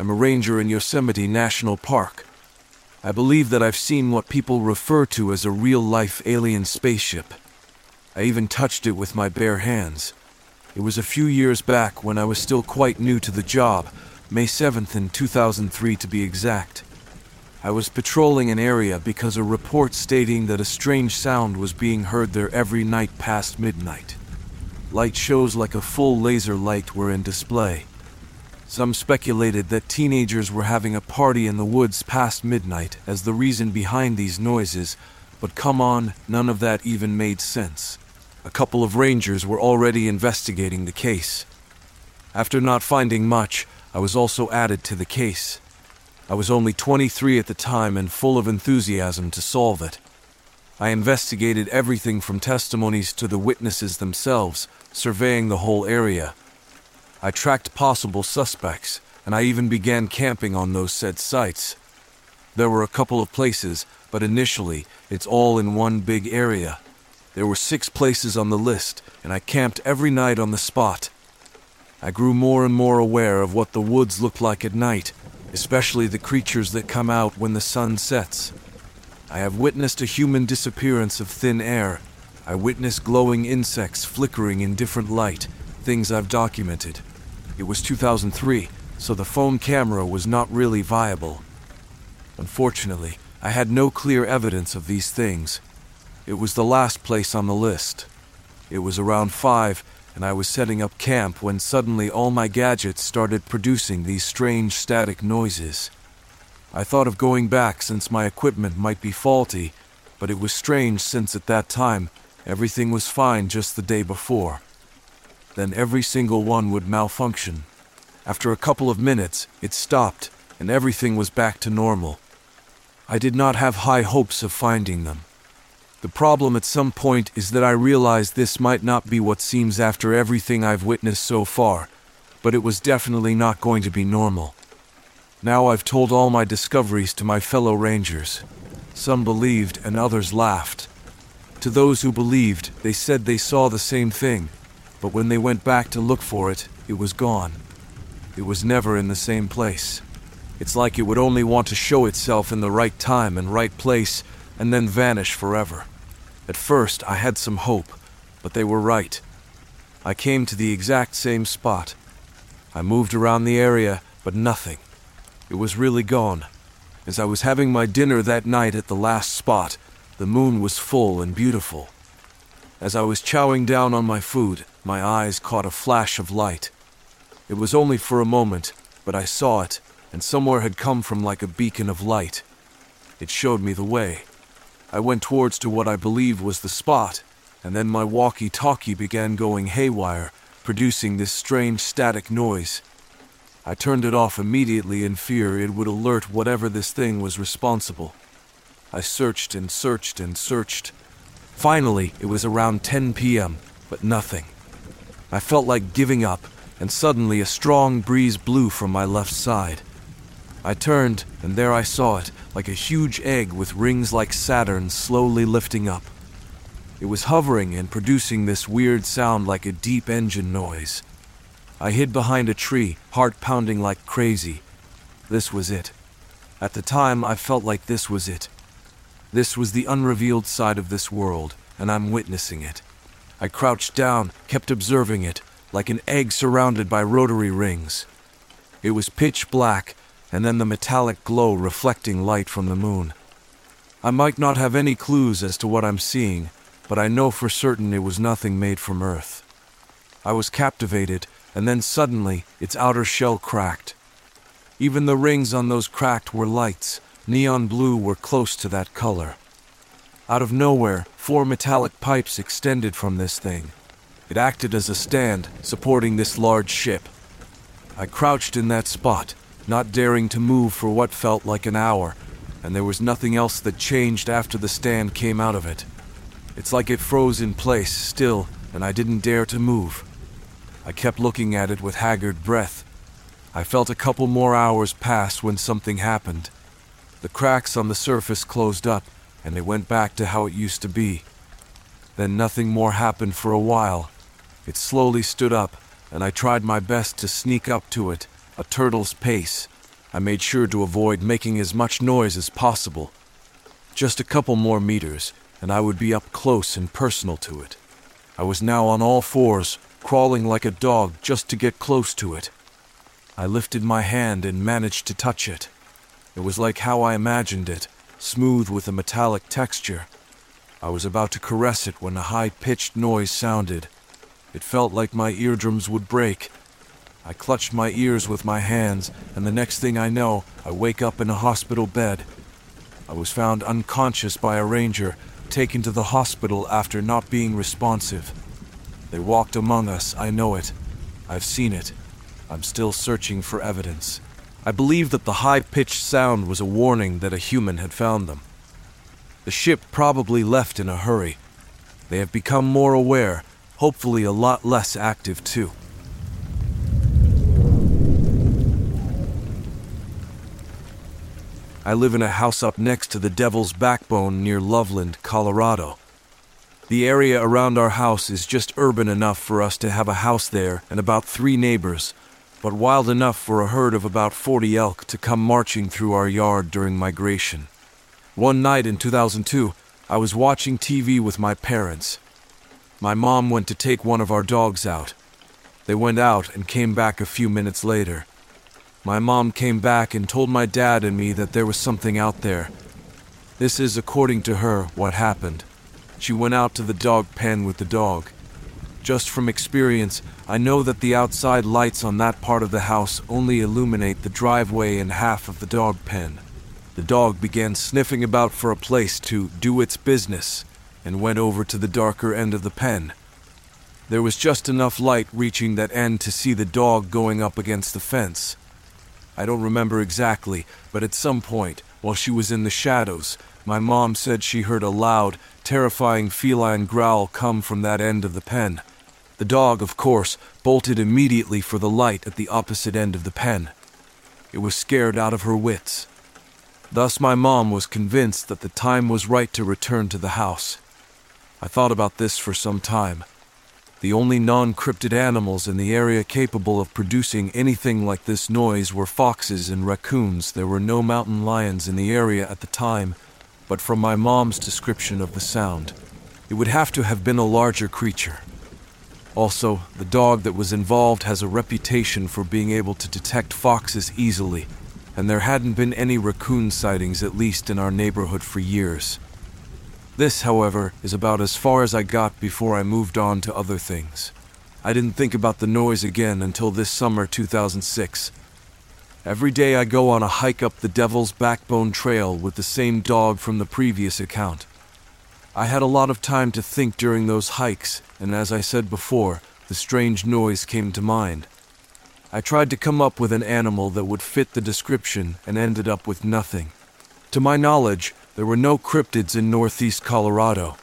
I'm a ranger in Yosemite National Park. I believe that I've seen what people refer to as a real life alien spaceship. I even touched it with my bare hands. It was a few years back when I was still quite new to the job, May 7th in 2003 to be exact. I was patrolling an area because a report stating that a strange sound was being heard there every night past midnight. Light shows like a full laser light were in display. Some speculated that teenagers were having a party in the woods past midnight as the reason behind these noises, but come on, none of that even made sense. A couple of rangers were already investigating the case. After not finding much, I was also added to the case. I was only 23 at the time and full of enthusiasm to solve it. I investigated everything from testimonies to the witnesses themselves, surveying the whole area. I tracked possible suspects, and I even began camping on those said sites. There were a couple of places, but initially, it's all in one big area. There were six places on the list, and I camped every night on the spot. I grew more and more aware of what the woods look like at night, especially the creatures that come out when the sun sets. I have witnessed a human disappearance of thin air. I witnessed glowing insects flickering in different light, things I've documented. It was 2003, so the phone camera was not really viable. Unfortunately, I had no clear evidence of these things. It was the last place on the list. It was around 5, and I was setting up camp when suddenly all my gadgets started producing these strange static noises. I thought of going back since my equipment might be faulty, but it was strange since at that time everything was fine just the day before. Then every single one would malfunction. After a couple of minutes, it stopped and everything was back to normal. I did not have high hopes of finding them. The problem at some point is that I realized this might not be what seems after everything I've witnessed so far, but it was definitely not going to be normal. Now I've told all my discoveries to my fellow rangers. Some believed and others laughed. To those who believed, they said they saw the same thing, but when they went back to look for it, it was gone. It was never in the same place. It's like it would only want to show itself in the right time and right place and then vanish forever. At first, I had some hope, but they were right. I came to the exact same spot. I moved around the area, but nothing. It was really gone. As I was having my dinner that night at the last spot, the moon was full and beautiful. As I was chowing down on my food, my eyes caught a flash of light. It was only for a moment, but I saw it, and somewhere had come from like a beacon of light. It showed me the way. I went towards to what I believed was the spot, and then my walkie talkie began going haywire, producing this strange static noise. I turned it off immediately in fear it would alert whatever this thing was responsible. I searched and searched and searched. Finally, it was around 10 p.m., but nothing. I felt like giving up, and suddenly a strong breeze blew from my left side. I turned, and there I saw it, like a huge egg with rings like Saturn slowly lifting up. It was hovering and producing this weird sound like a deep engine noise. I hid behind a tree, heart pounding like crazy. This was it. At the time, I felt like this was it. This was the unrevealed side of this world, and I'm witnessing it. I crouched down, kept observing it, like an egg surrounded by rotary rings. It was pitch black, and then the metallic glow reflecting light from the moon. I might not have any clues as to what I'm seeing, but I know for certain it was nothing made from Earth. I was captivated, and then suddenly its outer shell cracked. Even the rings on those cracked were lights, neon blue were close to that color. Out of nowhere, four metallic pipes extended from this thing. It acted as a stand, supporting this large ship. I crouched in that spot, not daring to move for what felt like an hour, and there was nothing else that changed after the stand came out of it. It's like it froze in place still, and I didn't dare to move. I kept looking at it with haggard breath. I felt a couple more hours pass when something happened. The cracks on the surface closed up, and it went back to how it used to be. Then nothing more happened for a while. It slowly stood up, and I tried my best to sneak up to it a turtle's pace, I made sure to avoid making as much noise as possible. Just a couple more meters, and I would be up close and personal to it. I was now on all fours, crawling like a dog just to get close to it. I lifted my hand and managed to touch it. It was like how I imagined it, smooth with a metallic texture. I was about to caress it when a high pitched noise sounded. It felt like my eardrums would break. I clutched my ears with my hands, and the next thing I know, I wake up in a hospital bed. I was found unconscious by a ranger, taken to the hospital after not being responsive. They walked among us, I know it. I've seen it. I'm still searching for evidence. I believe that the high pitched sound was a warning that a human had found them. The ship probably left in a hurry. They have become more aware, hopefully, a lot less active too. I live in a house up next to the Devil's Backbone near Loveland, Colorado. The area around our house is just urban enough for us to have a house there and about three neighbors, but wild enough for a herd of about 40 elk to come marching through our yard during migration. One night in 2002, I was watching TV with my parents. My mom went to take one of our dogs out. They went out and came back a few minutes later. My mom came back and told my dad and me that there was something out there. This is, according to her, what happened. She went out to the dog pen with the dog. Just from experience, I know that the outside lights on that part of the house only illuminate the driveway and half of the dog pen. The dog began sniffing about for a place to do its business and went over to the darker end of the pen. There was just enough light reaching that end to see the dog going up against the fence. I don't remember exactly, but at some point, while she was in the shadows, my mom said she heard a loud, terrifying feline growl come from that end of the pen. The dog, of course, bolted immediately for the light at the opposite end of the pen. It was scared out of her wits. Thus, my mom was convinced that the time was right to return to the house. I thought about this for some time. The only non cryptid animals in the area capable of producing anything like this noise were foxes and raccoons. There were no mountain lions in the area at the time, but from my mom's description of the sound, it would have to have been a larger creature. Also, the dog that was involved has a reputation for being able to detect foxes easily, and there hadn't been any raccoon sightings, at least in our neighborhood, for years. This, however, is about as far as I got before I moved on to other things. I didn't think about the noise again until this summer 2006. Every day I go on a hike up the Devil's Backbone Trail with the same dog from the previous account. I had a lot of time to think during those hikes, and as I said before, the strange noise came to mind. I tried to come up with an animal that would fit the description and ended up with nothing. To my knowledge, there were no cryptids in northeast Colorado.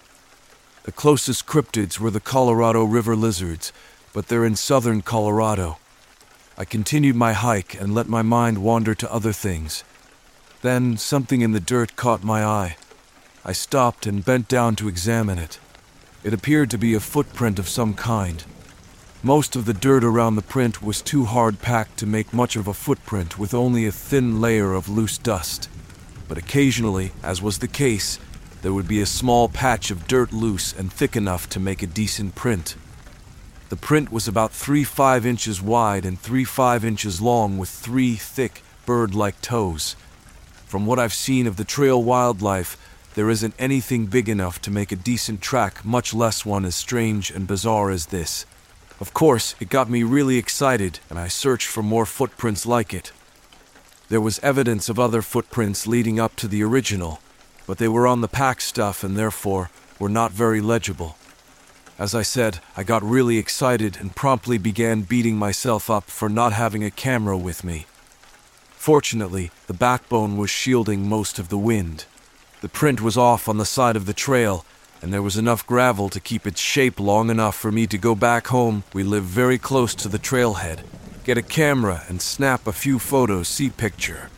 The closest cryptids were the Colorado River lizards, but they're in southern Colorado. I continued my hike and let my mind wander to other things. Then something in the dirt caught my eye. I stopped and bent down to examine it. It appeared to be a footprint of some kind. Most of the dirt around the print was too hard packed to make much of a footprint with only a thin layer of loose dust but occasionally, as was the case, there would be a small patch of dirt loose and thick enough to make a decent print. The print was about 3 5 inches wide and 3 5 inches long with three thick, bird like toes. From what I've seen of the trail wildlife, there isn't anything big enough to make a decent track, much less one as strange and bizarre as this. Of course, it got me really excited, and I searched for more footprints like it. There was evidence of other footprints leading up to the original, but they were on the pack stuff and therefore were not very legible. As I said, I got really excited and promptly began beating myself up for not having a camera with me. Fortunately, the backbone was shielding most of the wind. The print was off on the side of the trail, and there was enough gravel to keep its shape long enough for me to go back home. We live very close to the trailhead, get a camera, and snap a few photos, see picture.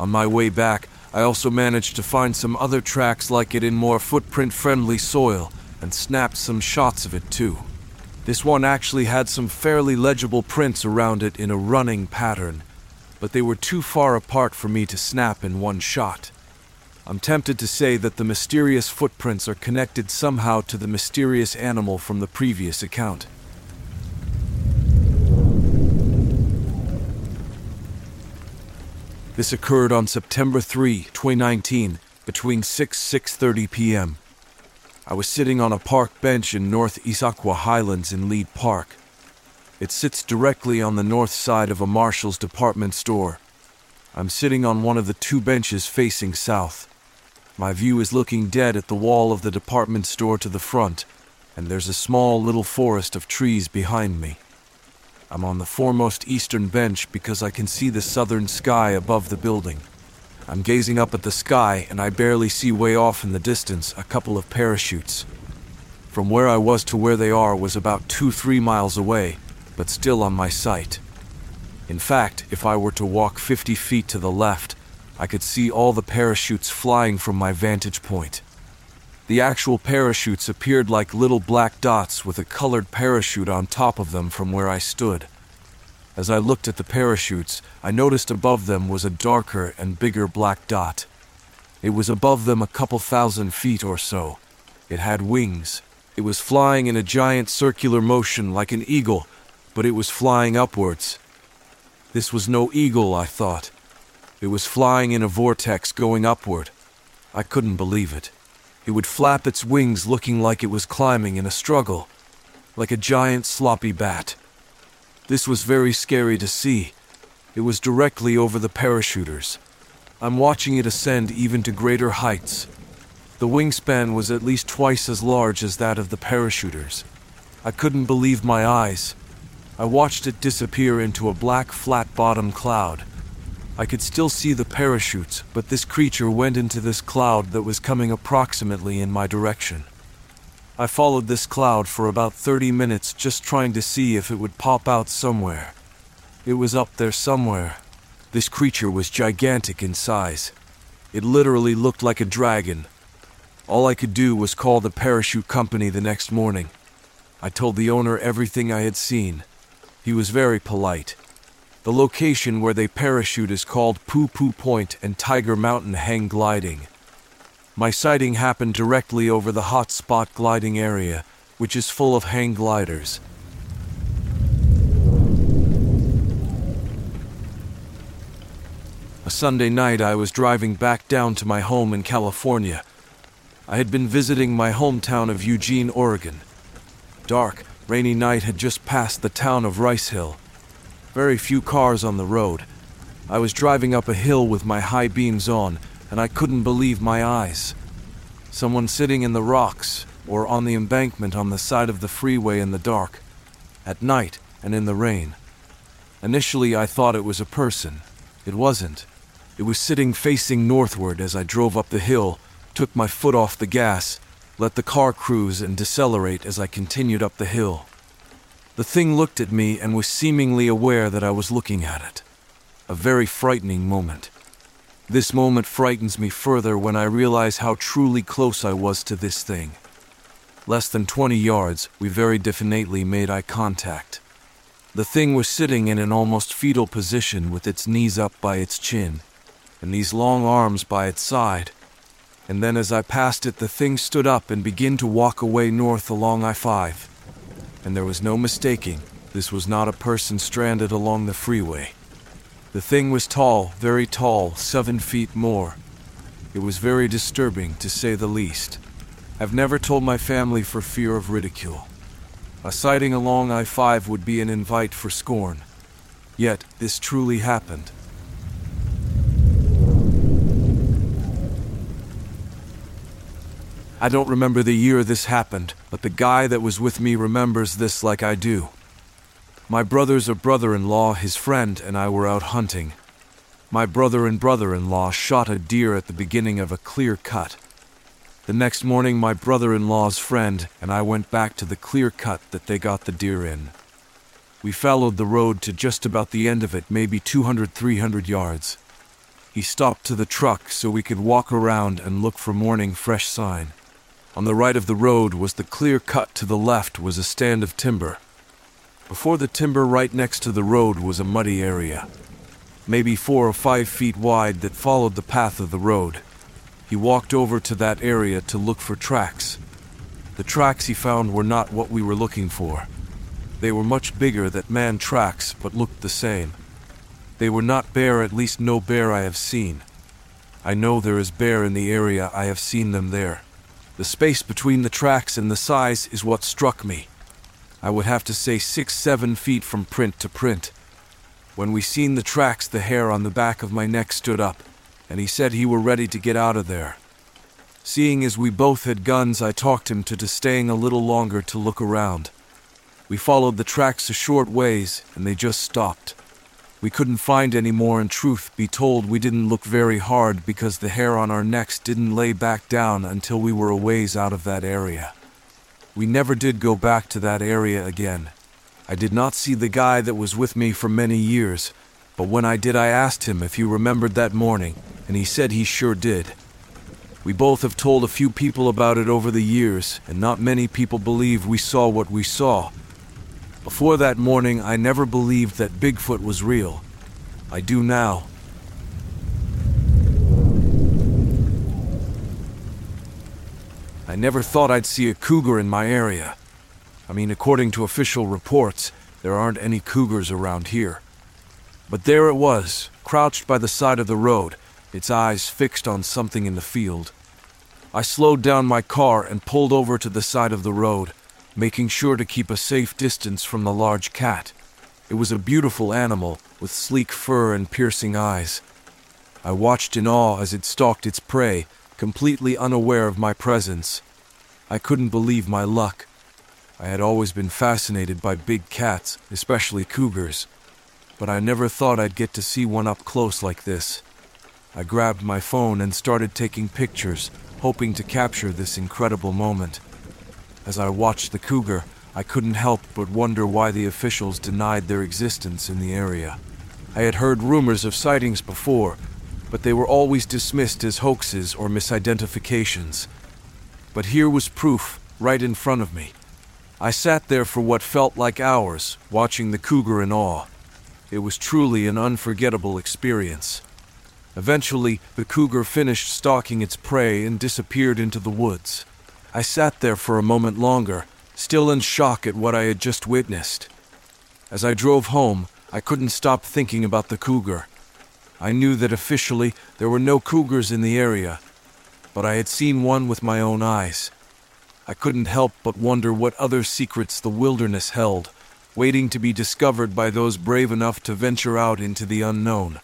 On my way back, I also managed to find some other tracks like it in more footprint friendly soil and snapped some shots of it too. This one actually had some fairly legible prints around it in a running pattern. but they were too far apart for me to snap in one shot. I'm tempted to say that the mysterious footprints are connected somehow to the mysterious animal from the previous account. This occurred on September 3, 2019, between 6 6:30 p.m. I was sitting on a park bench in North Issaquah Highlands in Lead Park. It sits directly on the north side of a Marshall's department store. I'm sitting on one of the two benches facing south. My view is looking dead at the wall of the department store to the front, and there's a small little forest of trees behind me. I'm on the foremost eastern bench because I can see the southern sky above the building. I'm gazing up at the sky, and I barely see way off in the distance a couple of parachutes. From where I was to where they are was about two, three miles away, but still on my sight. In fact, if I were to walk 50 feet to the left, I could see all the parachutes flying from my vantage point. The actual parachutes appeared like little black dots with a colored parachute on top of them from where I stood. As I looked at the parachutes, I noticed above them was a darker and bigger black dot. It was above them a couple thousand feet or so. It had wings. It was flying in a giant circular motion like an eagle, but it was flying upwards. This was no eagle, I thought. It was flying in a vortex going upward. I couldn't believe it. It would flap its wings looking like it was climbing in a struggle, like a giant sloppy bat. This was very scary to see. It was directly over the parachuters. I'm watching it ascend even to greater heights. The wingspan was at least twice as large as that of the parachuters. I couldn't believe my eyes. I watched it disappear into a black, flat bottom cloud. I could still see the parachutes, but this creature went into this cloud that was coming approximately in my direction. I followed this cloud for about 30 minutes just trying to see if it would pop out somewhere. It was up there somewhere. This creature was gigantic in size. It literally looked like a dragon. All I could do was call the parachute company the next morning. I told the owner everything I had seen. He was very polite. The location where they parachute is called Poo Poo Point and Tiger Mountain Hang Gliding. My sighting happened directly over the hot spot gliding area, which is full of hang gliders. A Sunday night, I was driving back down to my home in California. I had been visiting my hometown of Eugene, Oregon. Dark, rainy night had just passed the town of Rice Hill. Very few cars on the road. I was driving up a hill with my high beams on, and I couldn't believe my eyes. Someone sitting in the rocks or on the embankment on the side of the freeway in the dark, at night and in the rain. Initially, I thought it was a person. It wasn't. It was sitting facing northward as I drove up the hill, took my foot off the gas, let the car cruise and decelerate as I continued up the hill. The thing looked at me and was seemingly aware that I was looking at it. A very frightening moment. This moment frightens me further when I realize how truly close I was to this thing. Less than 20 yards, we very definitely made eye contact. The thing was sitting in an almost fetal position with its knees up by its chin, and these long arms by its side. And then as I passed it, the thing stood up and began to walk away north along I 5 and there was no mistaking this was not a person stranded along the freeway. The thing was tall, very tall, seven feet more. It was very disturbing, to say the least. I've never told my family for fear of ridicule. A sighting along I 5 would be an invite for scorn. Yet, this truly happened. I don't remember the year this happened, but the guy that was with me remembers this like I do. My brother's a brother in law, his friend, and I were out hunting. My brother and brother in law shot a deer at the beginning of a clear cut. The next morning, my brother in law's friend and I went back to the clear cut that they got the deer in. We followed the road to just about the end of it, maybe 200, 300 yards. He stopped to the truck so we could walk around and look for morning fresh sign. On the right of the road was the clear cut, to the left was a stand of timber. Before the timber, right next to the road, was a muddy area. maybe four or five feet wide, that followed the path of the road. He walked over to that area to look for tracks. The tracks he found were not what we were looking for. They were much bigger than man tracks, but looked the same. They were not bear, at least no bear I have seen. I know there is bear in the area, I have seen them there. The space between the tracks and the size is what struck me. I would have to say six, seven feet from print to print. When we seen the tracks, the hair on the back of my neck stood up, and he said he were ready to get out of there. Seeing as we both had guns, I talked him to staying a little longer to look around. We followed the tracks a short ways, and they just stopped. We couldn't find any more, and truth be told, we didn't look very hard because the hair on our necks didn't lay back down until we were a ways out of that area. We never did go back to that area again. I did not see the guy that was with me for many years, but when I did, I asked him if he remembered that morning, and he said he sure did. We both have told a few people about it over the years, and not many people believe we saw what we saw. Before that morning, I never believed that Bigfoot was real. I do now. I never thought I'd see a cougar in my area. I mean, according to official reports, there aren't any cougars around here. But there it was, crouched by the side of the road, its eyes fixed on something in the field. I slowed down my car and pulled over to the side of the road, making sure to keep a safe distance from the large cat. It was a beautiful animal with sleek fur and piercing eyes. I watched in awe as it stalked its prey, completely unaware of my presence. I couldn't believe my luck. I had always been fascinated by big cats, especially cougars, but I never thought I'd get to see one up close like this. I grabbed my phone and started taking pictures, hoping to capture this incredible moment. As I watched the cougar, I couldn't help but wonder why the officials denied their existence in the area. I had heard rumors of sightings before, but they were always dismissed as hoaxes or misidentifications. But here was proof right in front of me. I sat there for what felt like hours, watching the cougar in awe. It was truly an unforgettable experience. Eventually, the cougar finished stalking its prey and disappeared into the woods. I sat there for a moment longer, still in shock at what I had just witnessed. As I drove home, I couldn't stop thinking about the cougar. I knew that officially there were no cougars in the area, but I had seen one with my own eyes. I couldn't help but wonder what other secrets the wilderness held, waiting to be discovered by those brave enough to venture out into the unknown.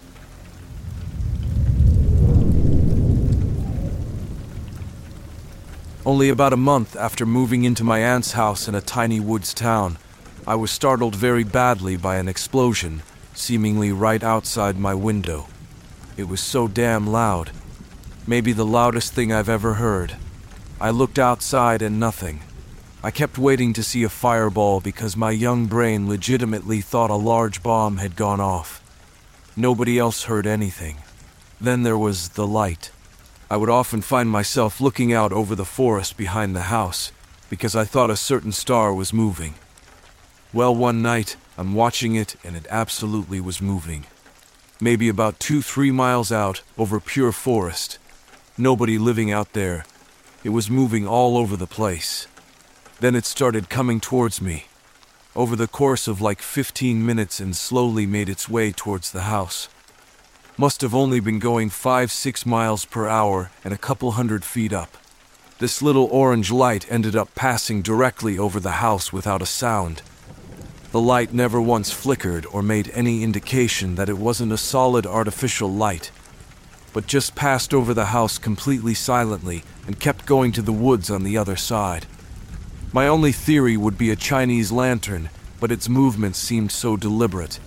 Only about a month after moving into my aunt's house in a tiny woods town, I was startled very badly by an explosion, seemingly right outside my window. It was so damn loud. Maybe the loudest thing I've ever heard. I looked outside and nothing. I kept waiting to see a fireball because my young brain legitimately thought a large bomb had gone off. Nobody else heard anything. Then there was the light. I would often find myself looking out over the forest behind the house because I thought a certain star was moving. Well, one night, I'm watching it and it absolutely was moving. Maybe about two, three miles out over pure forest. Nobody living out there, it was moving all over the place. Then it started coming towards me. Over the course of like 15 minutes and slowly made its way towards the house. Must have only been going 5 6 miles per hour and a couple hundred feet up. This little orange light ended up passing directly over the house without a sound. The light never once flickered or made any indication that it wasn't a solid artificial light but just passed over the house completely silently and kept going to the woods on the other side. My only theory would be a Chinese lantern, but its movements seemed so deliberate.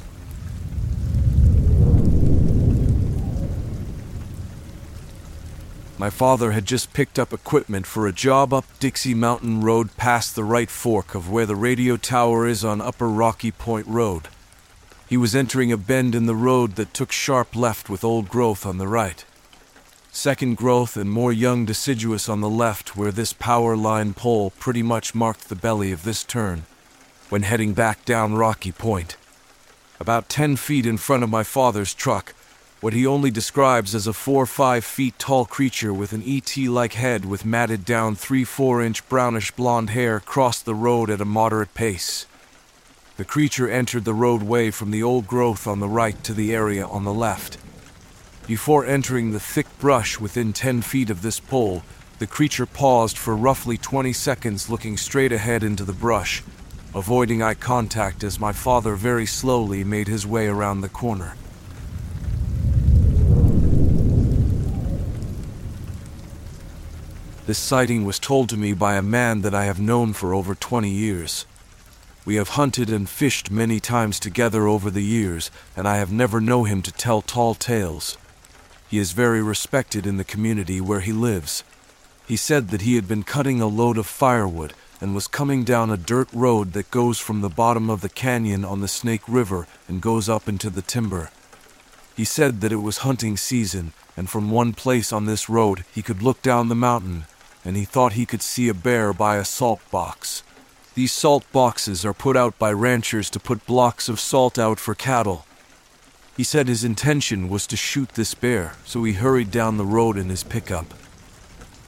My father had just picked up equipment for a job up Dixie Mountain Road past the right fork of where the radio tower is on Upper Rocky Point Road. He was entering a bend in the road that took sharp left with old growth on the right. Second growth and more young deciduous on the left, where this power line pole pretty much marked the belly of this turn when heading back down Rocky Point. about 10 feet in front of my father's truck, what he only describes as a 4 or 5 feet tall creature with an ET like head with matted down 3 4 inch brownish blonde hair crossed the road at a moderate pace. The creature entered the roadway from the old growth on the right to the area on the left. Before entering the thick brush within 10 feet of this pole, the creature paused for roughly 20 seconds looking straight ahead into the brush, avoiding eye contact as my father very slowly made his way around the corner. This sighting was told to me by a man that I have known for over 20 years. We have hunted and fished many times together over the years, and I have never known him to tell tall tales. He is very respected in the community where he lives. He said that he had been cutting a load of firewood and was coming down a dirt road that goes from the bottom of the canyon on the Snake River and goes up into the timber. He said that it was hunting season, and from one place on this road he could look down the mountain, and he thought he could see a bear by a salt box. These salt boxes are put out by ranchers to put blocks of salt out for cattle. He said his intention was to shoot this bear, so he hurried down the road in his pickup.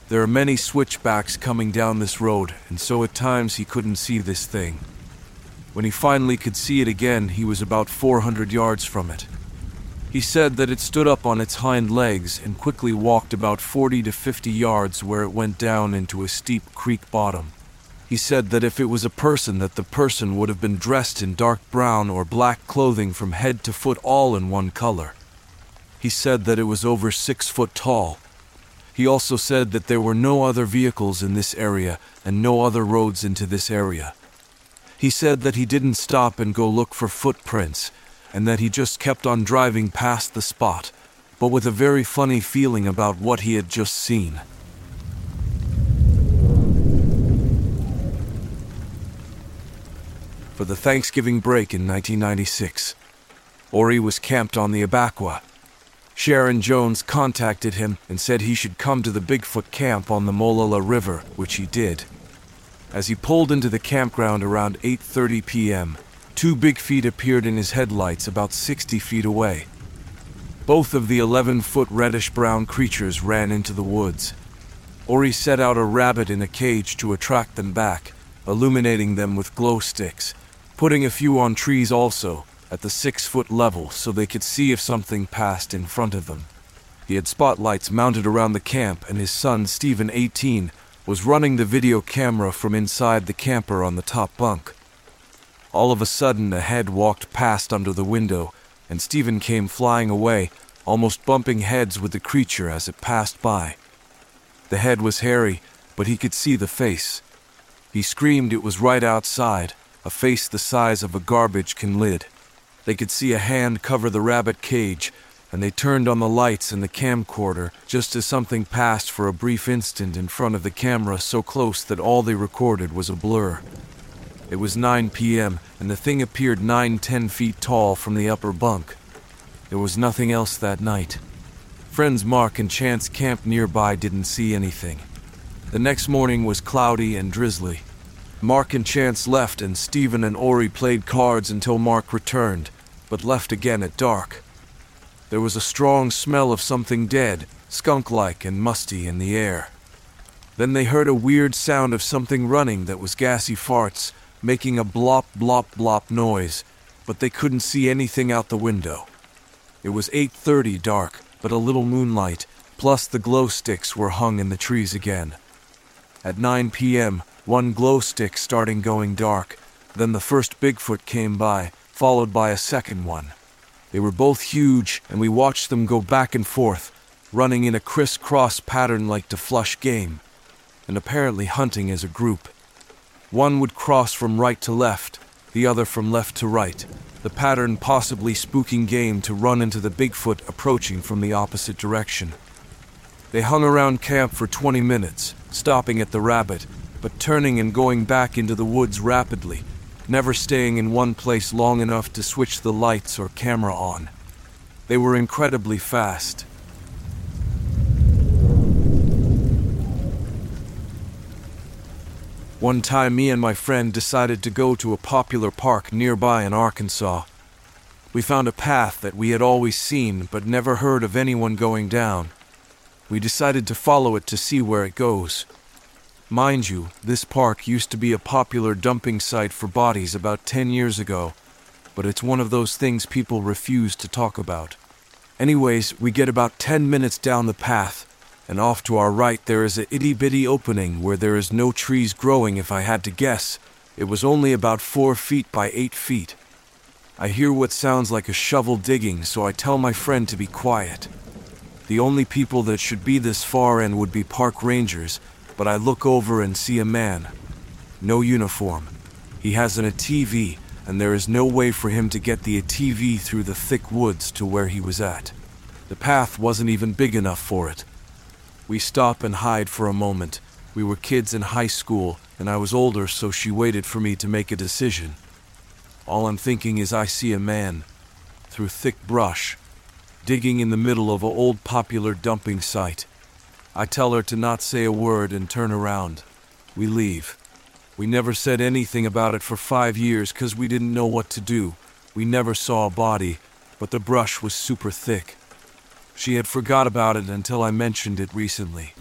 There are many switchbacks coming down this road, and so at times he couldn't see this thing. When he finally could see it again, he was about 400 yards from it. He said that it stood up on its hind legs and quickly walked about 40 to 50 yards where it went down into a steep creek bottom. He said that if it was a person that the person would have been dressed in dark brown or black clothing from head to foot all in one color. He said that it was over 6 foot tall. He also said that there were no other vehicles in this area and no other roads into this area. He said that he didn't stop and go look for footprints and that he just kept on driving past the spot, but with a very funny feeling about what he had just seen. for the Thanksgiving break in 1996. Ori was camped on the Abiqua. Sharon Jones contacted him and said he should come to the Bigfoot camp on the Molalla River, which he did. As he pulled into the campground around 8:30 p.m., two big feet appeared in his headlights about 60 feet away. Both of the 11-foot reddish-brown creatures ran into the woods. Ori set out a rabbit in a cage to attract them back, illuminating them with glow sticks putting a few on trees also, at the six foot level so they could see if something passed in front of them. He had spotlights mounted around the camp, and his son, Stephen, 18, was running the video camera from inside the camper on the top bunk. All of a sudden, a head walked past under the window, and Stephen came flying away, almost bumping heads with the creature as it passed by. The head was hairy, but he could see the face. He screamed it was right outside, a face the size of a garbage can lid. They could see a hand cover the rabbit cage, and they turned on the lights in the camcorder just as something passed for a brief instant in front of the camera so close that all they recorded was a blur. It was 9 p.m., and the thing appeared 9 10 feet tall from the upper bunk. There was nothing else that night. Friends Mark and Chance camped nearby didn't see anything. The next morning was cloudy and drizzly. Mark and Chance left, and Stephen and Ori played cards until Mark returned, but left again at dark. There was a strong smell of something dead, skunk like and musty, in the air. Then they heard a weird sound of something running that was gassy farts, making a blop blop blop noise, but they couldn't see anything out the window. It was 8:30 dark, but a little moonlight, plus the glow sticks were hung in the trees again. At 9 p.m., one glow stick starting going dark. Then the first Bigfoot came by, followed by a second one. They were both huge, and we watched them go back and forth, running in a crisscross pattern like to flush game, and apparently hunting as a group. One would cross from right to left, the other from left to right, the pattern possibly spooking game to run into the Bigfoot approaching from the opposite direction. They hung around camp for 20 minutes, stopping at the rabbit but turning and going back into the woods rapidly, never staying in one place long enough to switch the lights or camera on. They were incredibly fast. One time, me and my friend decided to go to a popular park nearby in Arkansas. We found a path that we had always seen but never heard of anyone going down. We decided to follow it to see where it goes. Mind you, this park used to be a popular dumping site for bodies about 10 years ago, but it's one of those things people refuse to talk about. Anyways, we get about 10 minutes down the path, and off to our right there is a itty bitty opening where there is no trees growing if I had to guess. It was only about 4 feet by 8 feet. I hear what sounds like a shovel digging, so I tell my friend to be quiet. The only people that should be this far in would be park rangers, but I look over and see a man. No uniform. He has an ATV, and there is no way for him to get the ATV through the thick woods to where he was at. The path wasn't even big enough for it. We stop and hide for a moment. We were kids in high school, and I was older, so she waited for me to make a decision. All I'm thinking is I see a man, through thick brush, digging in the middle of an old popular dumping site. I tell her to not say a word and turn around. We leave. We never said anything about it for five years because we didn't know what to do. We never saw a body, but the brush was super thick. She had forgot about it until I mentioned it recently.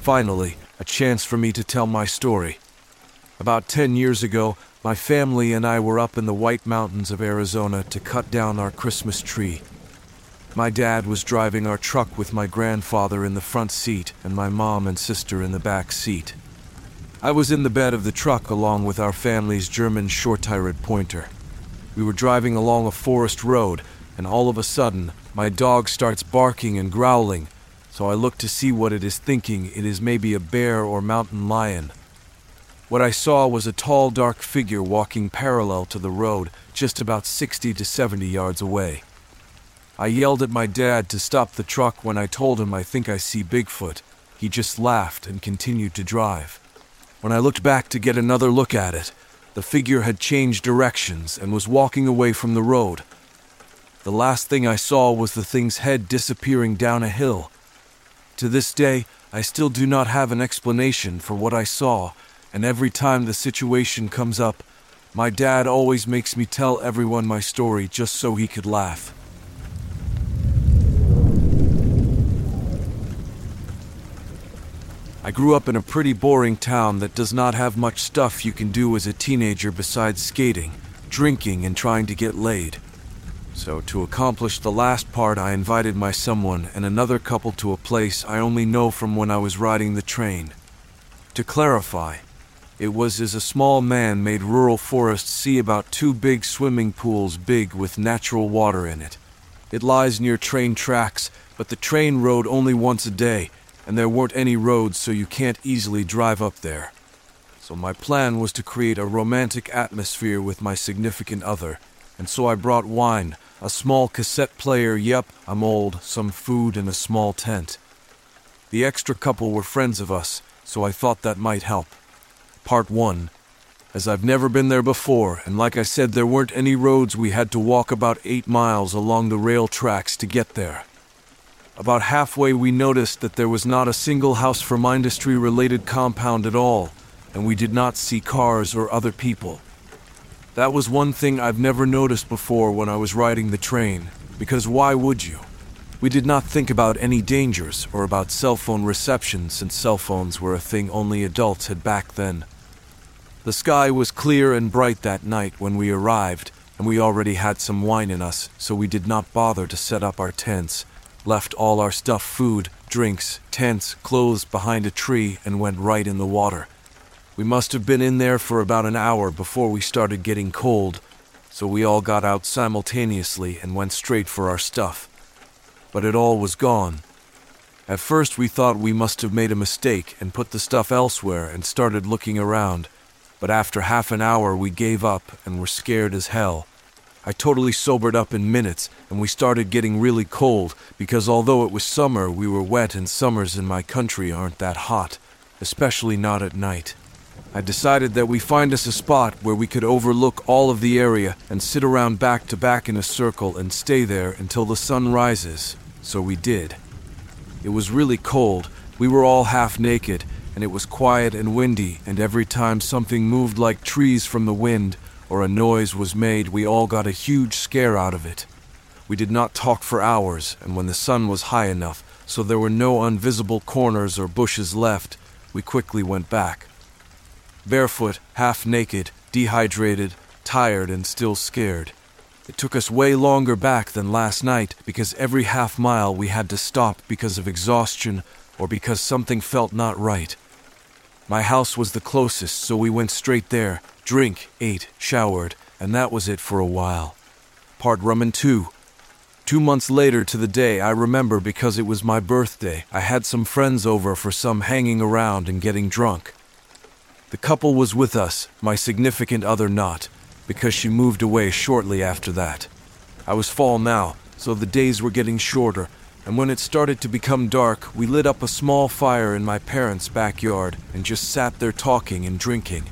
Finally, a chance for me to tell my story. About 10 years ago, my family and I were up in the White Mountains of Arizona to cut down our Christmas tree. My dad was driving our truck with my grandfather in the front seat and my mom and sister in the back seat. I was in the bed of the truck along with our family's German shorthaired pointer. We were driving along a forest road, and all of a sudden, my dog starts barking and growling, so I look to see what it is thinking it is maybe a bear or mountain lion. What I saw was a tall, dark figure walking parallel to the road, just about 60 to 70 yards away. I yelled at my dad to stop the truck when I told him I think I see Bigfoot. He just laughed and continued to drive. When I looked back to get another look at it, the figure had changed directions and was walking away from the road. The last thing I saw was the thing's head disappearing down a hill. To this day, I still do not have an explanation for what I saw and every time the situation comes up, my dad always makes me tell everyone my story just so he could laugh. I grew up in a pretty boring town that does not have much stuff you can do as a teenager besides skating, drinking, and trying to get laid. So, to accomplish the last part, I invited my someone and another couple to a place I only know from when I was riding the train. To clarify, it was as a small man made rural forest see about two big swimming pools big with natural water in it. It lies near train tracks, but the train rode only once a day, and there weren't any roads so you can't easily drive up there. So my plan was to create a romantic atmosphere with my significant other, and so I brought wine, a small cassette player, yep, I'm old, some food, and a small tent. The extra couple were friends of us, so I thought that might help. Part 1. As I've never been there before, and like I said, there weren't any roads, we had to walk about eight miles along the rail tracks to get there. About halfway, we noticed that there was not a single house from industry related compound at all, and we did not see cars or other people. That was one thing I've never noticed before when I was riding the train, because why would you? We did not think about any dangers or about cell phone reception since cell phones were a thing only adults had back then. The sky was clear and bright that night when we arrived, and we already had some wine in us, so we did not bother to set up our tents, left all our stuff food, drinks, tents, clothes behind a tree, and went right in the water. We must have been in there for about an hour before we started getting cold, so we all got out simultaneously and went straight for our stuff but it all was gone. At first, we thought we must have made a mistake and put the stuff elsewhere and started looking around, but after half an hour, we gave up and were scared as hell. I totally sobered up in minutes, and we started getting really cold because although it was summer, we were wet, and summers in my country aren't that hot, especially not at night. I decided that we find us a spot where we could overlook all of the area and sit around back to back in a circle and stay there until the sun rises. So we did. It was really cold. We were all half naked, and it was quiet and windy, and every time something moved like trees from the wind or a noise was made, we all got a huge scare out of it. We did not talk for hours, and when the sun was high enough, so there were no invisible corners or bushes left, we quickly went back. Barefoot, half naked, dehydrated, tired, and still scared. It took us way longer back than last night because every half mile we had to stop because of exhaustion or because something felt not right. My house was the closest, so we went straight there, drink, ate, showered, and that was it for a while. Part rum and two. Two months later to the day, I remember because it was my birthday. I had some friends over for some hanging around and getting drunk. The couple was with us, my significant other not, because she moved away shortly after that. I was fall now, so the days were getting shorter, and when it started to become dark, we lit up a small fire in my parents' backyard and just sat there talking and drinking.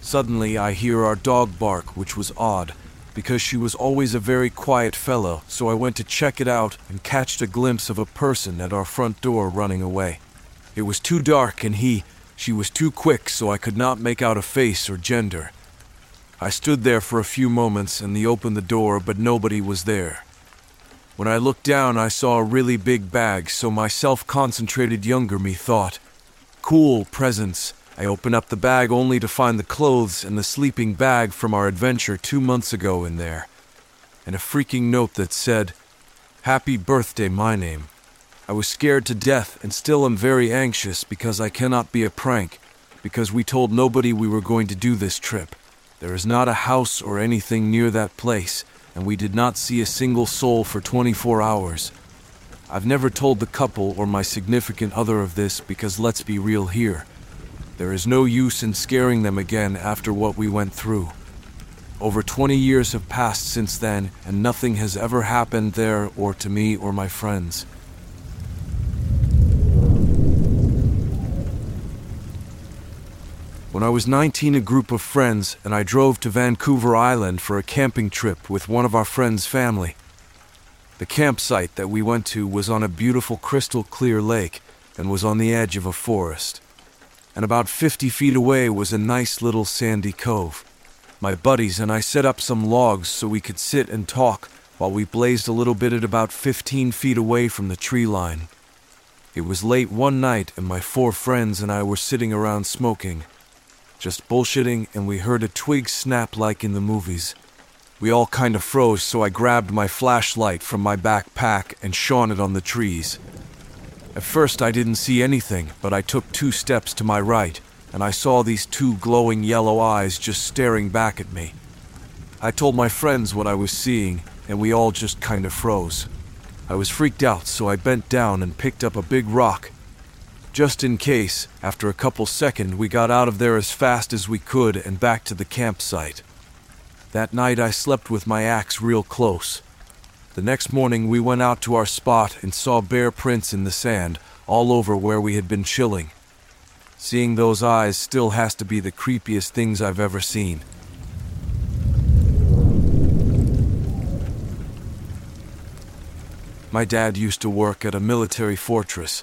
Suddenly, I hear our dog bark, which was odd, because she was always a very quiet fellow, so I went to check it out and catched a glimpse of a person at our front door running away. It was too dark, and he, she was too quick, so I could not make out a face or gender. I stood there for a few moments and he opened the door, but nobody was there. When I looked down, I saw a really big bag, so my self concentrated younger me thought, Cool presents. I open up the bag only to find the clothes and the sleeping bag from our adventure two months ago in there, and a freaking note that said, Happy birthday, my name. I was scared to death and still am very anxious because I cannot be a prank, because we told nobody we were going to do this trip. There is not a house or anything near that place, and we did not see a single soul for 24 hours. I've never told the couple or my significant other of this because let's be real here. There is no use in scaring them again after what we went through. Over 20 years have passed since then, and nothing has ever happened there or to me or my friends. When I was 19, a group of friends and I drove to Vancouver Island for a camping trip with one of our friends' family. The campsite that we went to was on a beautiful crystal clear lake and was on the edge of a forest. And about 50 feet away was a nice little sandy cove. My buddies and I set up some logs so we could sit and talk while we blazed a little bit at about 15 feet away from the tree line. It was late one night and my four friends and I were sitting around smoking just bullshitting, and we heard a twig snap like in the movies. We all kind of froze, so I grabbed my flashlight from my backpack and shone it on the trees. At first, I didn't see anything, but I took two steps to my right, and I saw these two glowing yellow eyes just staring back at me. I told my friends what I was seeing, and we all just kind of froze. I was freaked out, so I bent down and picked up a big rock just in case, after a couple seconds, we got out of there as fast as we could and back to the campsite. That night I slept with my axe real close. The next morning we went out to our spot and saw bear prints in the sand all over where we had been chilling. Seeing those eyes still has to be the creepiest things I've ever seen. My dad used to work at a military fortress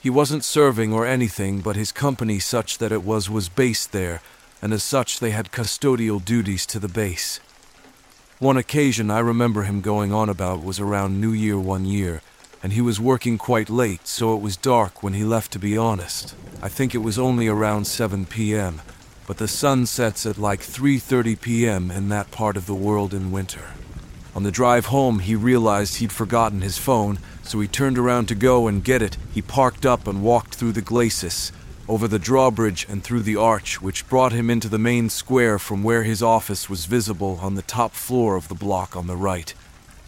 he wasn't serving or anything, but his company such that it was was based there, and as such they had custodial duties to the base. One occasion I remember him going on about was around New Year one year, and he was working quite late, so it was dark when he left to be honest. I think it was only around 7 p.m., but the sun sets at like 3:30 p.m. in that part of the world in winter. On the drive home, he realized he'd forgotten his phone, so he turned around to go and get it. He parked up and walked through the glacis, over the drawbridge and through the arch, which brought him into the main square from where his office was visible on the top floor of the block on the right.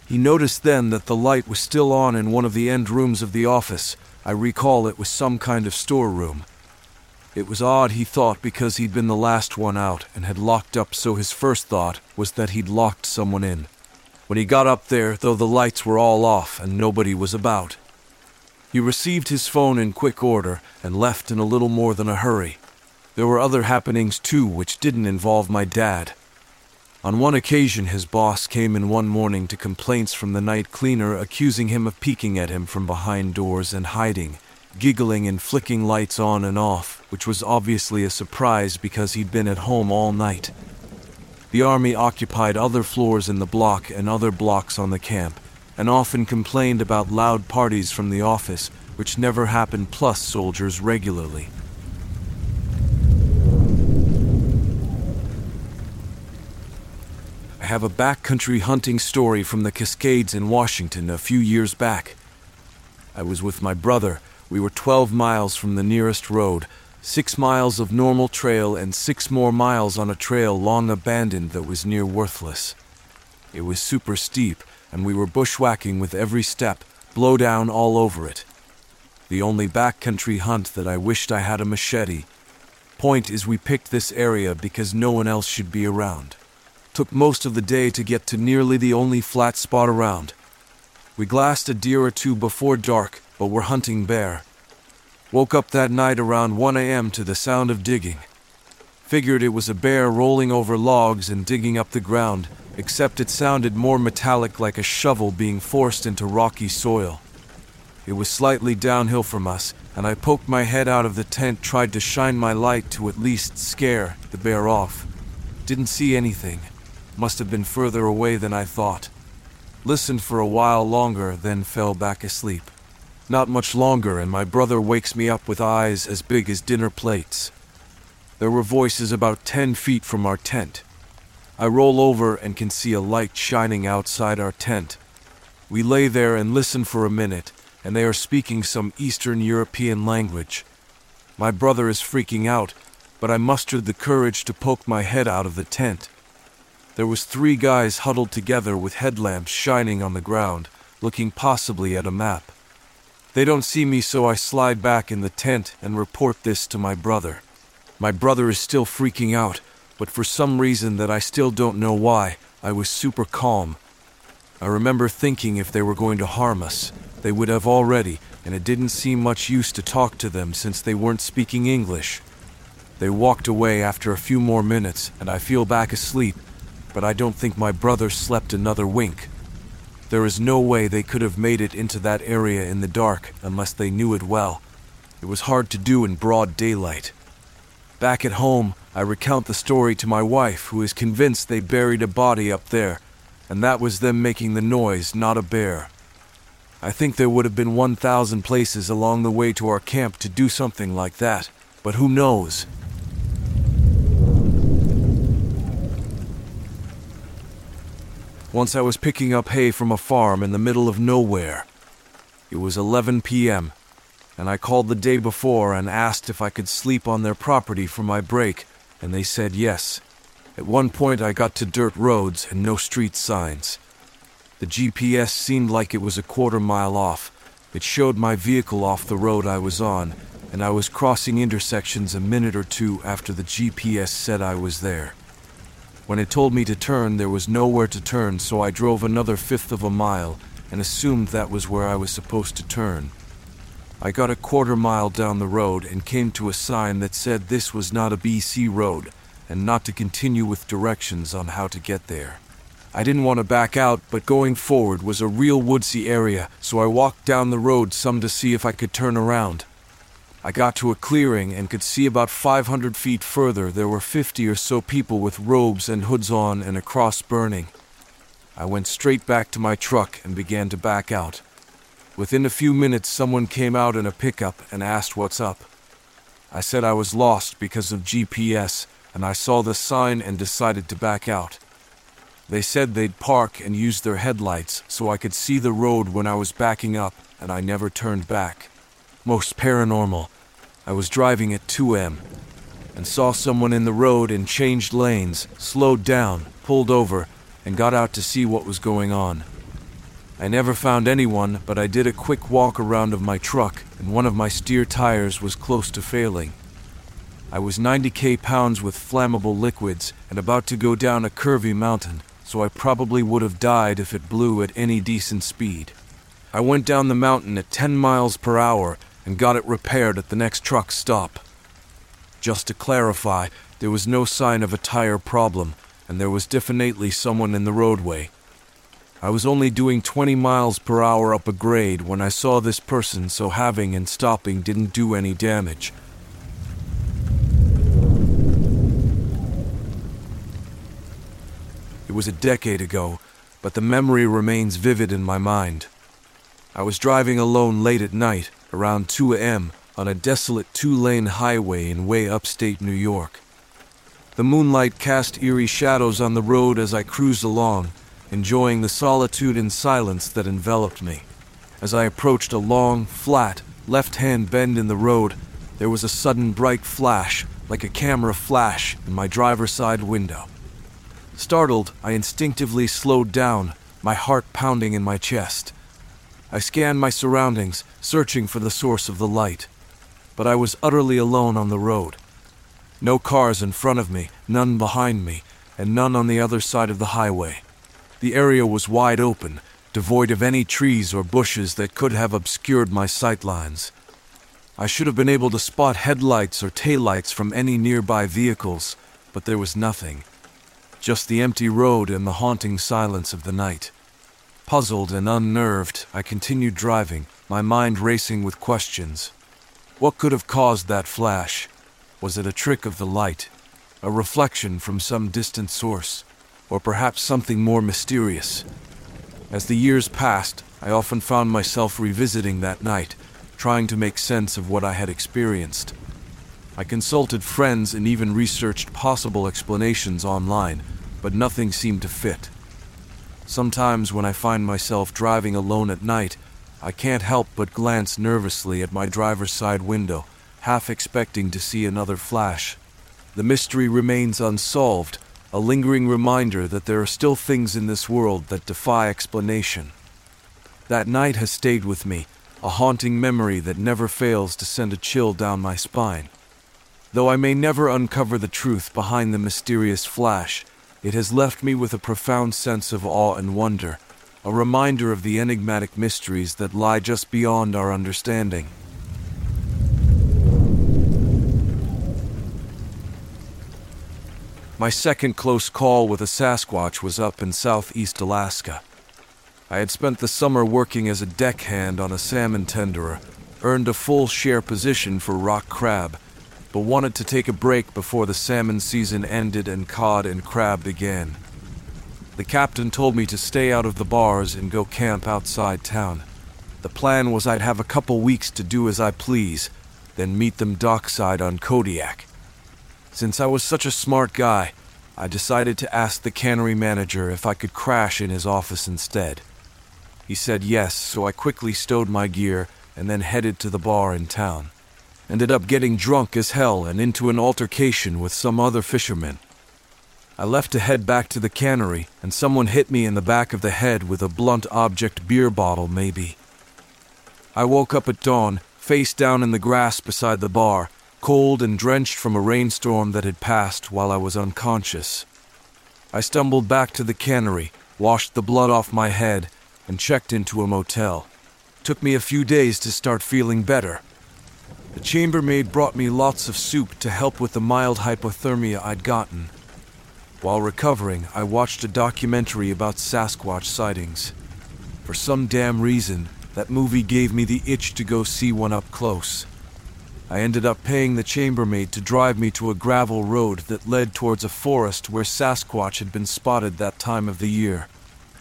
He noticed then that the light was still on in one of the end rooms of the office. I recall it was some kind of storeroom. It was odd, he thought, because he'd been the last one out and had locked up, so his first thought was that he'd locked someone in when he got up there, though the lights were all off and nobody was about. He received his phone in quick order and left in a little more than a hurry. There were other happenings too which didn't involve my dad. On one occasion, his boss came in one morning to complaints from the night cleaner accusing him of peeking at him from behind doors and hiding, giggling and flicking lights on and off, which was obviously a surprise because he'd been at home all night. The army occupied other floors in the block and other blocks on the camp, and often complained about loud parties from the office, which never happened, plus soldiers regularly. I have a backcountry hunting story from the Cascades in Washington a few years back. I was with my brother. We were 12 miles from the nearest road, six miles of normal trail, and six more miles on a trail long abandoned that was near worthless. It was super steep, and we were bushwhacking with every step, blow down all over it. The only backcountry hunt that I wished I had a machete. Point is, we picked this area because no one else should be around. Took most of the day to get to nearly the only flat spot around. We glassed a deer or two before dark, but were hunting bear. Woke up that night around 1 a.m. to the sound of digging. Figured it was a bear rolling over logs and digging up the ground, except it sounded more metallic like a shovel being forced into rocky soil. It was slightly downhill from us, and I poked my head out of the tent, tried to shine my light to at least scare the bear off. Didn't see anything. Must have been further away than I thought. Listened for a while longer, then fell back asleep. Not much longer, and my brother wakes me up with eyes as big as dinner plates. There were voices about ten feet from our tent. I roll over and can see a light shining outside our tent. We lay there and listen for a minute, and they are speaking some Eastern European language. My brother is freaking out, but I mustered the courage to poke my head out of the tent. There was three guys huddled together with headlamps shining on the ground, looking possibly at a map. They don't see me, so I slide back in the tent and report this to my brother. My brother is still freaking out, but for some reason that I still don't know why, I was super calm. I remember thinking if they were going to harm us, they would have already, and it didn't seem much use to talk to them since they weren't speaking English. They walked away after a few more minutes, and I feel back asleep, but I don't think my brother slept another wink. There is no way they could have made it into that area in the dark unless they knew it well. It was hard to do in broad daylight. Back at home, I recount the story to my wife, who is convinced they buried a body up there, and that was them making the noise, not a bear. I think there would have been 1,000 places along the way to our camp to do something like that, but who knows? Once I was picking up hay from a farm in the middle of nowhere. It was 11 p.m., and I called the day before and asked if I could sleep on their property for my break, and they said yes. At one point, I got to dirt roads and no street signs. The GPS seemed like it was a quarter mile off. It showed my vehicle off the road I was on, and I was crossing intersections a minute or two after the GPS said I was there. When it told me to turn, there was nowhere to turn, so I drove another fifth of a mile and assumed that was where I was supposed to turn. I got a quarter mile down the road and came to a sign that said this was not a BC road and not to continue with directions on how to get there. I didn't want to back out, but going forward was a real woodsy area, so I walked down the road some to see if I could turn around. I got to a clearing and could see about 500 feet further there were 50 or so people with robes and hoods on and a cross burning. I went straight back to my truck and began to back out. Within a few minutes, someone came out in a pickup and asked what's up. I said I was lost because of GPS and I saw the sign and decided to back out. They said they'd park and use their headlights so I could see the road when I was backing up, and I never turned back most paranormal. I was driving at 2M and saw someone in the road and changed lanes, slowed down, pulled over, and got out to see what was going on. I never found anyone, but I did a quick walk around of my truck, and one of my steer tires was close to failing. I was 90k pounds with flammable liquids and about to go down a curvy mountain, so I probably would have died if it blew at any decent speed. I went down the mountain at 10 miles per hour and got it repaired at the next truck stop. Just to clarify, there was no sign of a tire problem, and there was definitely someone in the roadway. I was only doing 20 miles per hour up a grade when I saw this person, so having and stopping didn't do any damage. It was a decade ago, but the memory remains vivid in my mind. I was driving alone late at night, around 2 a.m., on a desolate two lane highway in way upstate New York. The moonlight cast eerie shadows on the road as I cruised along, enjoying the solitude and silence that enveloped me. As I approached a long, flat, left hand bend in the road, there was a sudden bright flash, like a camera flash, in my driver's side window. Startled, I instinctively slowed down, my heart pounding in my chest. I scanned my surroundings, searching for the source of the light. But I was utterly alone on the road. No cars in front of me, none behind me, and none on the other side of the highway. The area was wide open, devoid of any trees or bushes that could have obscured my sightlines. I should have been able to spot headlights or taillights from any nearby vehicles, but there was nothing just the empty road and the haunting silence of the night. Puzzled and unnerved, I continued driving, my mind racing with questions. What could have caused that flash? Was it a trick of the light, a reflection from some distant source, or perhaps something more mysterious? As the years passed, I often found myself revisiting that night, trying to make sense of what I had experienced. I consulted friends and even researched possible explanations online, but nothing seemed to fit. Sometimes when I find myself driving alone at night, I can't help but glance nervously at my driver's side window, half expecting to see another flash. The mystery remains unsolved, a lingering reminder that there are still things in this world that defy explanation. That night has stayed with me, a haunting memory that never fails to send a chill down my spine. Though I may never uncover the truth behind the mysterious flash, it has left me with a profound sense of awe and wonder, a reminder of the enigmatic mysteries that lie just beyond our understanding. My second close call with a Sasquatch was up in southeast Alaska. I had spent the summer working as a deckhand on a salmon tenderer, earned a full share position for rock crab, but wanted to take a break before the salmon season ended and cod and crab began. The captain told me to stay out of the bars and go camp outside town. The plan was I'd have a couple weeks to do as I please, then meet them dockside on Kodiak. Since I was such a smart guy, I decided to ask the cannery manager if I could crash in his office instead. He said yes, so I quickly stowed my gear and then headed to the bar in town ended up getting drunk as hell and into an altercation with some other fishermen. I left to head back to the cannery, and someone hit me in the back of the head with a blunt object beer bottle, maybe. I woke up at dawn, face down in the grass beside the bar, cold and drenched from a rainstorm that had passed while I was unconscious. I stumbled back to the cannery, washed the blood off my head, and checked into a motel. Took me a few days to start feeling better, the chambermaid brought me lots of soup to help with the mild hypothermia I'd gotten. While recovering, I watched a documentary about Sasquatch sightings. For some damn reason, that movie gave me the itch to go see one up close. I ended up paying the chambermaid to drive me to a gravel road that led towards a forest where Sasquatch had been spotted that time of the year.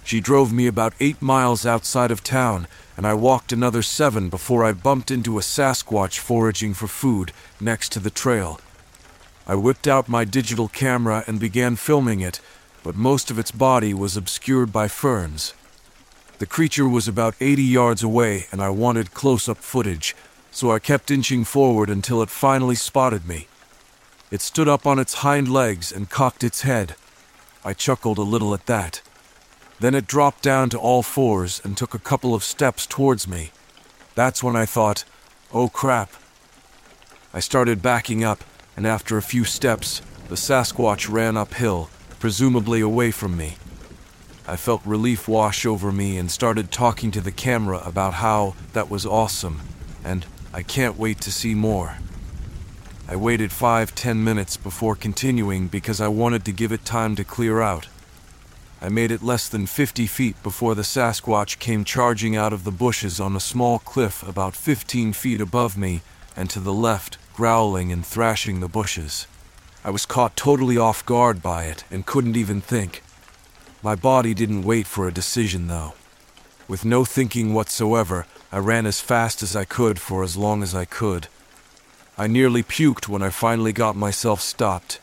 She drove me about eight miles outside of town and I walked another seven before I bumped into a Sasquatch foraging for food next to the trail. I whipped out my digital camera and began filming it, but most of its body was obscured by ferns. The creature was about 80 yards away, and I wanted close up footage, so I kept inching forward until it finally spotted me. It stood up on its hind legs and cocked its head. I chuckled a little at that. Then it dropped down to all fours and took a couple of steps towards me. That's when I thought, oh crap. I started backing up, and after a few steps, the Sasquatch ran uphill, presumably away from me. I felt relief wash over me and started talking to the camera about how that was awesome, and I can't wait to see more. I waited five, ten minutes before continuing because I wanted to give it time to clear out. I made it less than 50 feet before the Sasquatch came charging out of the bushes on a small cliff about 15 feet above me and to the left, growling and thrashing the bushes. I was caught totally off guard by it and couldn't even think. My body didn't wait for a decision, though. With no thinking whatsoever, I ran as fast as I could for as long as I could. I nearly puked when I finally got myself stopped.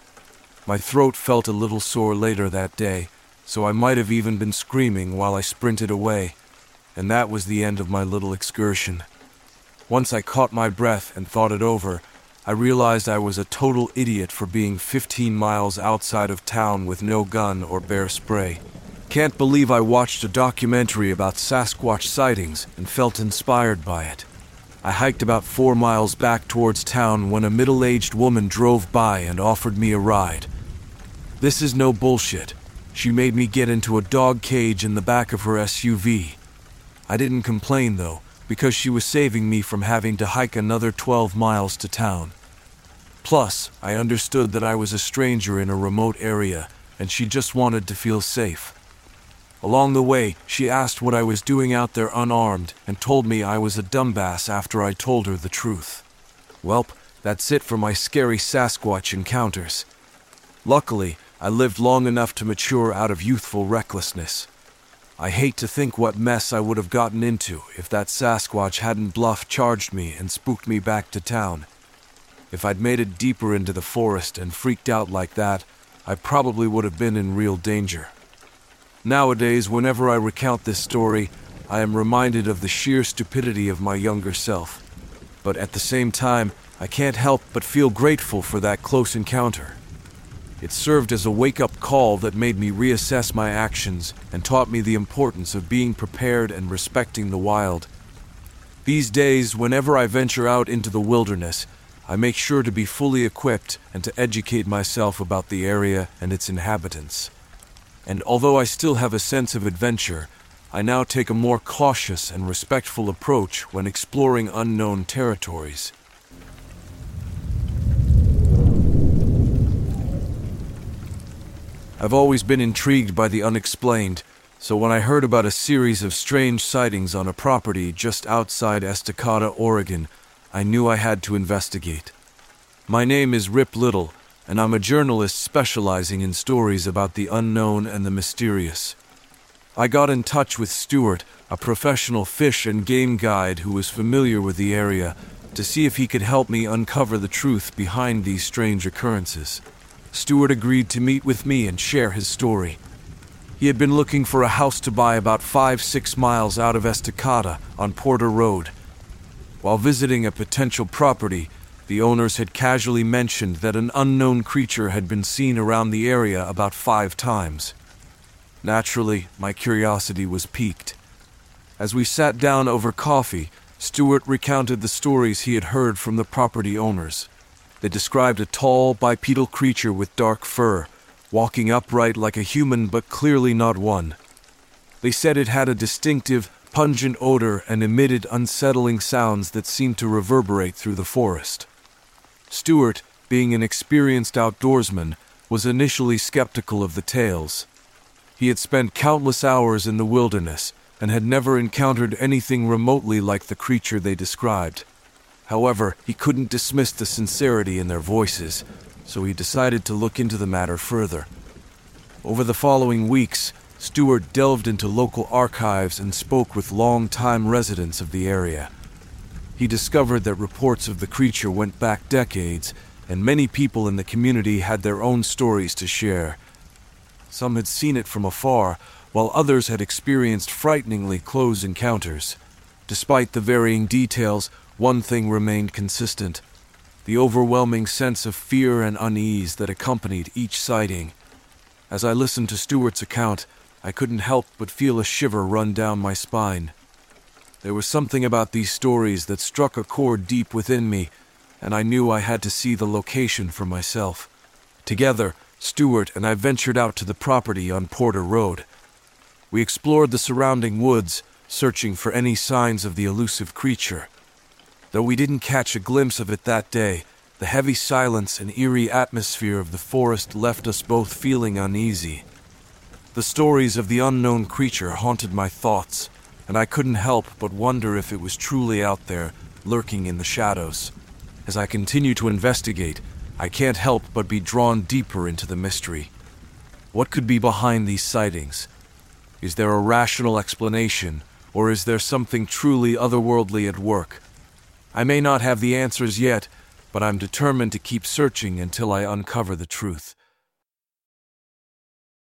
My throat felt a little sore later that day, so I might have even been screaming while I sprinted away, and that was the end of my little excursion. Once I caught my breath and thought it over, I realized I was a total idiot for being 15 miles outside of town with no gun or bear spray. Can't believe I watched a documentary about Sasquatch sightings and felt inspired by it. I hiked about four miles back towards town when a middle aged woman drove by and offered me a ride. This is no bullshit. She made me get into a dog cage in the back of her SUV. I didn't complain though, because she was saving me from having to hike another 12 miles to town. Plus, I understood that I was a stranger in a remote area, and she just wanted to feel safe. Along the way, she asked what I was doing out there unarmed and told me I was a dumbass after I told her the truth. Welp, that's it for my scary Sasquatch encounters. Luckily, I lived long enough to mature out of youthful recklessness. I hate to think what mess I would have gotten into if that Sasquatch hadn't bluff charged me and spooked me back to town. If I'd made it deeper into the forest and freaked out like that, I probably would have been in real danger. Nowadays, whenever I recount this story, I am reminded of the sheer stupidity of my younger self. But at the same time, I can't help but feel grateful for that close encounter. It served as a wake up call that made me reassess my actions and taught me the importance of being prepared and respecting the wild. These days, whenever I venture out into the wilderness, I make sure to be fully equipped and to educate myself about the area and its inhabitants. And although I still have a sense of adventure, I now take a more cautious and respectful approach when exploring unknown territories. I've always been intrigued by the unexplained, so when I heard about a series of strange sightings on a property just outside Estacada, Oregon, I knew I had to investigate. My name is Rip Little, and I'm a journalist specializing in stories about the unknown and the mysterious. I got in touch with Stewart, a professional fish and game guide who was familiar with the area, to see if he could help me uncover the truth behind these strange occurrences. Stewart agreed to meet with me and share his story. He had been looking for a house to buy about five, six miles out of Estacada on Porter Road. While visiting a potential property, the owners had casually mentioned that an unknown creature had been seen around the area about five times. Naturally, my curiosity was piqued. As we sat down over coffee, Stewart recounted the stories he had heard from the property owners. They described a tall, bipedal creature with dark fur, walking upright like a human but clearly not one. They said it had a distinctive, pungent odor and emitted unsettling sounds that seemed to reverberate through the forest. Stewart, being an experienced outdoorsman, was initially skeptical of the tales. He had spent countless hours in the wilderness and had never encountered anything remotely like the creature they described. However, he couldn't dismiss the sincerity in their voices, so he decided to look into the matter further. Over the following weeks, Stewart delved into local archives and spoke with long-time residents of the area. He discovered that reports of the creature went back decades, and many people in the community had their own stories to share. Some had seen it from afar, while others had experienced frighteningly close encounters. Despite the varying details, one thing remained consistent the overwhelming sense of fear and unease that accompanied each sighting. As I listened to Stewart's account, I couldn't help but feel a shiver run down my spine. There was something about these stories that struck a chord deep within me, and I knew I had to see the location for myself. Together, Stewart and I ventured out to the property on Porter Road. We explored the surrounding woods, searching for any signs of the elusive creature. Though we didn't catch a glimpse of it that day, the heavy silence and eerie atmosphere of the forest left us both feeling uneasy. The stories of the unknown creature haunted my thoughts, and I couldn't help but wonder if it was truly out there, lurking in the shadows. As I continue to investigate, I can't help but be drawn deeper into the mystery. What could be behind these sightings? Is there a rational explanation, or is there something truly otherworldly at work? I may not have the answers yet, but I'm determined to keep searching until I uncover the truth.